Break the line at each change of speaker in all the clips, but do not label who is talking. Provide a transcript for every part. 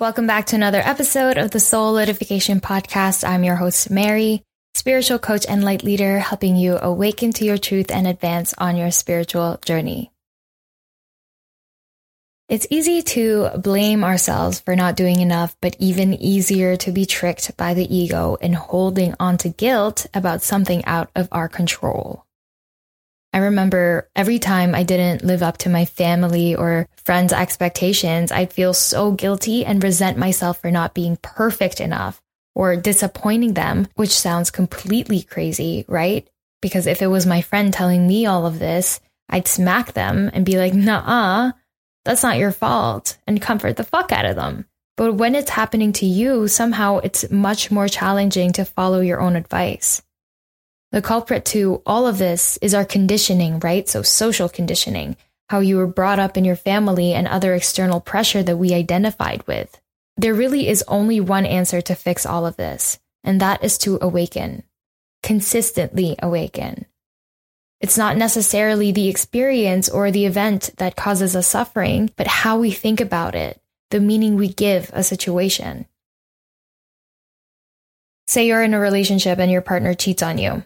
Welcome back to another episode of the Soulidification Podcast. I'm your host, Mary, spiritual coach and light leader, helping you awaken to your truth and advance on your spiritual journey. It's easy to blame ourselves for not doing enough, but even easier to be tricked by the ego and holding on to guilt about something out of our control. I remember every time I didn't live up to my family or friends' expectations, I'd feel so guilty and resent myself for not being perfect enough or disappointing them, which sounds completely crazy, right? Because if it was my friend telling me all of this, I'd smack them and be like, nah, that's not your fault and comfort the fuck out of them. But when it's happening to you, somehow it's much more challenging to follow your own advice. The culprit to all of this is our conditioning, right? So, social conditioning, how you were brought up in your family and other external pressure that we identified with. There really is only one answer to fix all of this, and that is to awaken, consistently awaken. It's not necessarily the experience or the event that causes us suffering, but how we think about it, the meaning we give a situation. Say you're in a relationship and your partner cheats on you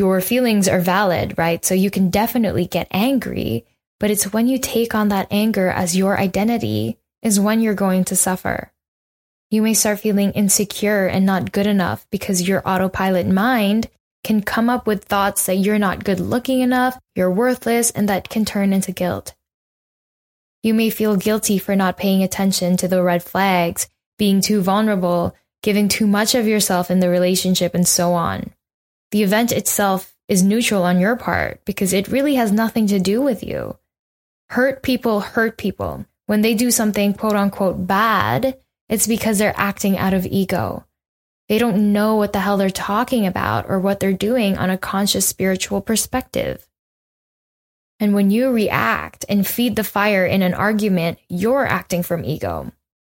your feelings are valid, right? So you can definitely get angry, but it's when you take on that anger as your identity is when you're going to suffer. You may start feeling insecure and not good enough because your autopilot mind can come up with thoughts that you're not good looking enough, you're worthless, and that can turn into guilt. You may feel guilty for not paying attention to the red flags, being too vulnerable, giving too much of yourself in the relationship, and so on the event itself is neutral on your part because it really has nothing to do with you. Hurt people hurt people. When they do something quote unquote bad, it's because they're acting out of ego. They don't know what the hell they're talking about or what they're doing on a conscious spiritual perspective. And when you react and feed the fire in an argument, you're acting from ego.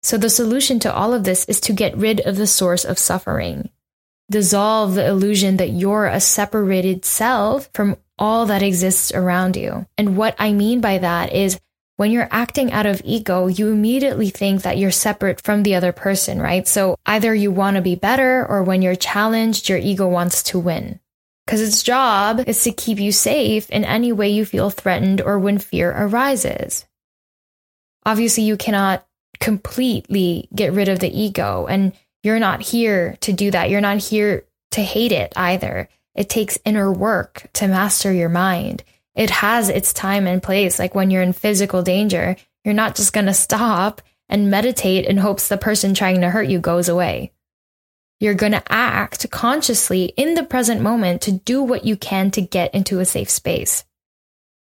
So the solution to all of this is to get rid of the source of suffering dissolve the illusion that you're a separated self from all that exists around you. And what I mean by that is when you're acting out of ego, you immediately think that you're separate from the other person, right? So either you want to be better or when you're challenged, your ego wants to win. Because its job is to keep you safe in any way you feel threatened or when fear arises. Obviously, you cannot completely get rid of the ego. And you're not here to do that. You're not here to hate it either. It takes inner work to master your mind. It has its time and place. Like when you're in physical danger, you're not just going to stop and meditate in hopes the person trying to hurt you goes away. You're going to act consciously in the present moment to do what you can to get into a safe space.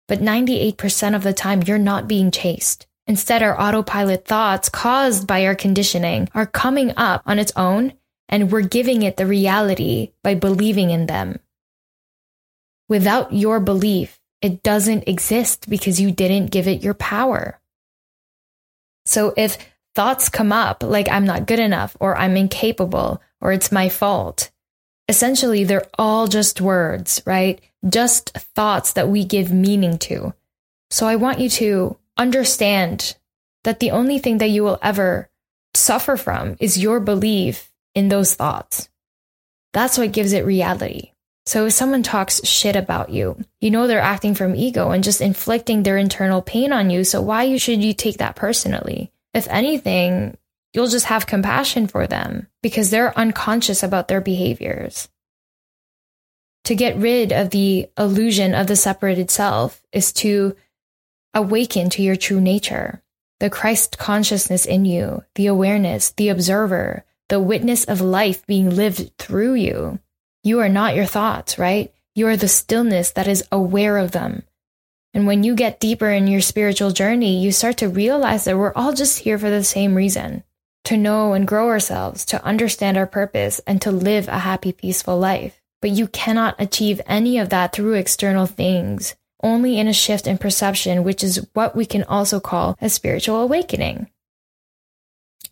But 98% of the time, you're not being chased. Instead, our autopilot thoughts caused by our conditioning are coming up on its own, and we're giving it the reality by believing in them. Without your belief, it doesn't exist because you didn't give it your power. So if thoughts come up like I'm not good enough, or I'm incapable, or it's my fault, essentially they're all just words, right? Just thoughts that we give meaning to. So I want you to understand that the only thing that you will ever suffer from is your belief in those thoughts. That's what gives it reality. So if someone talks shit about you, you know they're acting from ego and just inflicting their internal pain on you. So why should you take that personally? If anything, you'll just have compassion for them because they're unconscious about their behaviors. To get rid of the illusion of the separated self is to Awaken to your true nature, the Christ consciousness in you, the awareness, the observer, the witness of life being lived through you. You are not your thoughts, right? You are the stillness that is aware of them. And when you get deeper in your spiritual journey, you start to realize that we're all just here for the same reason to know and grow ourselves, to understand our purpose, and to live a happy, peaceful life. But you cannot achieve any of that through external things only in a shift in perception, which is what we can also call a spiritual awakening.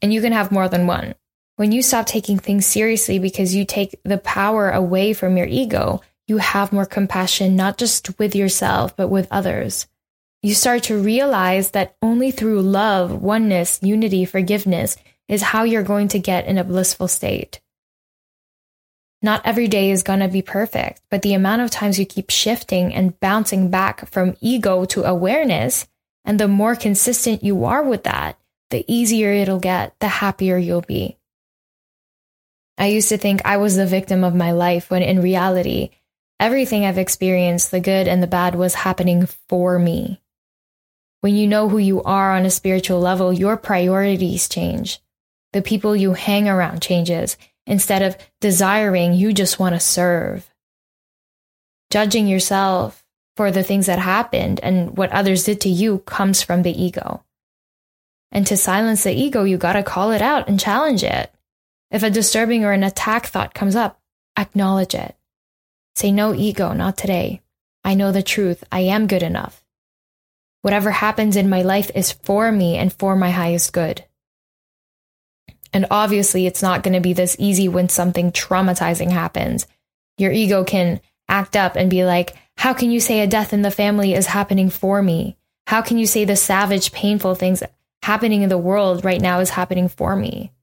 And you can have more than one. When you stop taking things seriously because you take the power away from your ego, you have more compassion, not just with yourself, but with others. you start to realize that only through love, oneness, unity, forgiveness is how you're going to get in a blissful state. Not every day is going to be perfect, but the amount of times you keep shifting and bouncing back from ego to awareness, and the more consistent you are with that, the easier it'll get, the happier you'll be. I used to think I was the victim of my life when in reality, everything I've experienced, the good and the bad, was happening for me. When you know who you are on a spiritual level, your priorities change. The people you hang around changes. Instead of desiring, you just want to serve. Judging yourself for the things that happened and what others did to you comes from the ego. And to silence the ego, you got to call it out and challenge it. If a disturbing or an attack thought comes up, acknowledge it. Say, no ego, not today. I know the truth. I am good enough. Whatever happens in my life is for me and for my highest good. And obviously, it's not going to be this easy when something traumatizing happens. Your ego can act up and be like, How can you say a death in the family is happening for me? How can you say the savage, painful things happening in the world right now is happening for me?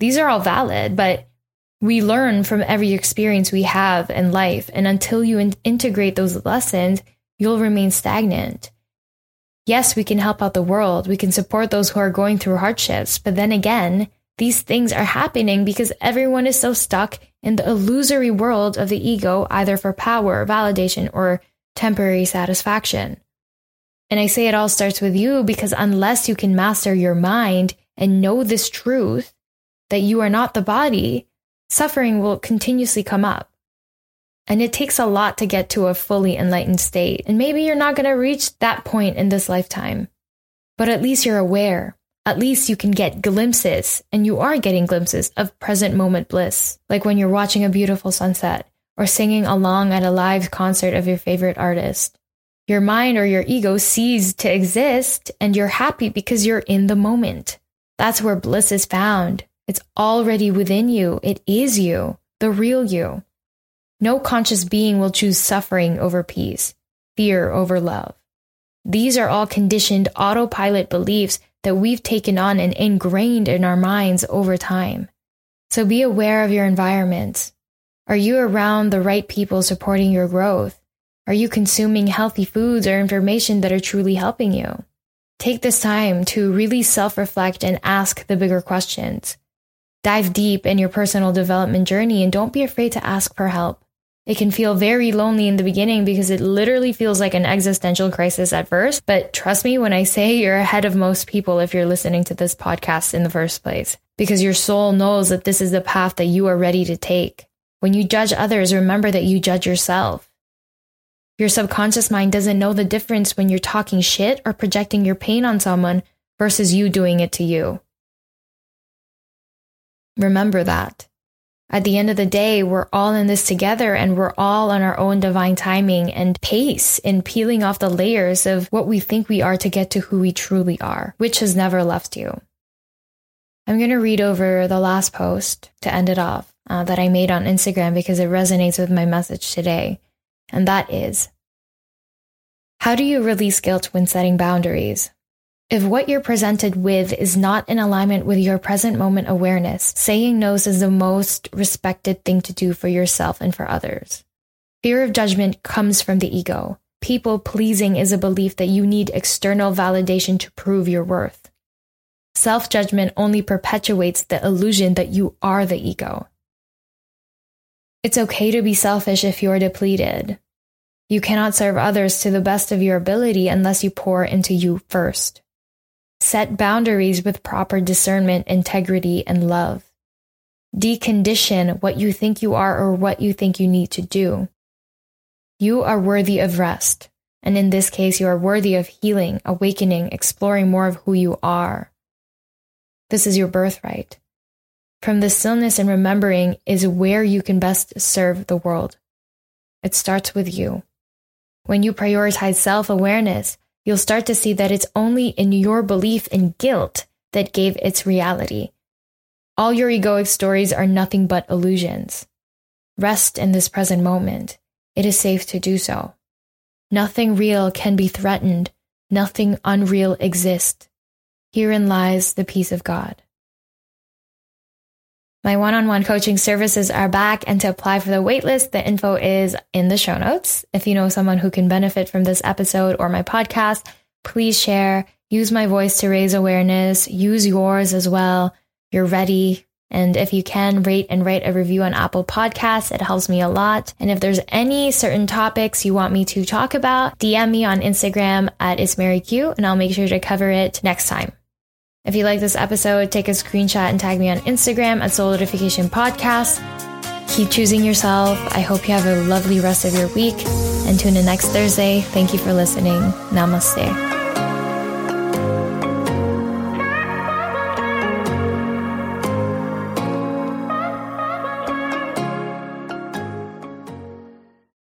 These are all valid, but we learn from every experience we have in life. And until you in- integrate those lessons, you'll remain stagnant. Yes, we can help out the world. We can support those who are going through hardships. But then again, these things are happening because everyone is so stuck in the illusory world of the ego, either for power, validation, or temporary satisfaction. And I say it all starts with you because unless you can master your mind and know this truth that you are not the body, suffering will continuously come up. And it takes a lot to get to a fully enlightened state. And maybe you're not going to reach that point in this lifetime, but at least you're aware. At least you can get glimpses, and you are getting glimpses of present moment bliss, like when you're watching a beautiful sunset or singing along at a live concert of your favorite artist. Your mind or your ego ceases to exist, and you're happy because you're in the moment. That's where bliss is found. It's already within you. It is you, the real you. No conscious being will choose suffering over peace, fear over love. These are all conditioned autopilot beliefs that we've taken on and ingrained in our minds over time. So be aware of your environment. Are you around the right people supporting your growth? Are you consuming healthy foods or information that are truly helping you? Take this time to really self reflect and ask the bigger questions. Dive deep in your personal development journey and don't be afraid to ask for help. It can feel very lonely in the beginning because it literally feels like an existential crisis at first. But trust me when I say you're ahead of most people if you're listening to this podcast in the first place, because your soul knows that this is the path that you are ready to take. When you judge others, remember that you judge yourself. Your subconscious mind doesn't know the difference when you're talking shit or projecting your pain on someone versus you doing it to you. Remember that. At the end of the day, we're all in this together and we're all on our own divine timing and pace in peeling off the layers of what we think we are to get to who we truly are, which has never left you. I'm going to read over the last post to end it off uh, that I made on Instagram because it resonates with my message today. And that is How do you release guilt when setting boundaries? If what you're presented with is not in alignment with your present moment awareness, saying no is the most respected thing to do for yourself and for others. Fear of judgment comes from the ego. People pleasing is a belief that you need external validation to prove your worth. Self judgment only perpetuates the illusion that you are the ego. It's okay to be selfish if you're depleted. You cannot serve others to the best of your ability unless you pour into you first. Set boundaries with proper discernment, integrity, and love. Decondition what you think you are or what you think you need to do. You are worthy of rest. And in this case, you are worthy of healing, awakening, exploring more of who you are. This is your birthright. From the stillness and remembering is where you can best serve the world. It starts with you. When you prioritize self awareness, you'll start to see that it's only in your belief in guilt that gave its reality. All your egoic stories are nothing but illusions. Rest in this present moment. It is safe to do so. Nothing real can be threatened. Nothing unreal exists. Herein lies the peace of God. My one on one coaching services are back, and to apply for the waitlist, the info is in the show notes. If you know someone who can benefit from this episode or my podcast, please share. Use my voice to raise awareness. Use yours as well. You're ready. And if you can, rate and write a review on Apple Podcasts. It helps me a lot. And if there's any certain topics you want me to talk about, DM me on Instagram at itsmaryq, and I'll make sure to cover it next time. If you like this episode, take a screenshot and tag me on Instagram at Soulidification Podcast. Keep choosing yourself. I hope you have a lovely rest of your week and tune in next Thursday. Thank you for listening. Namaste.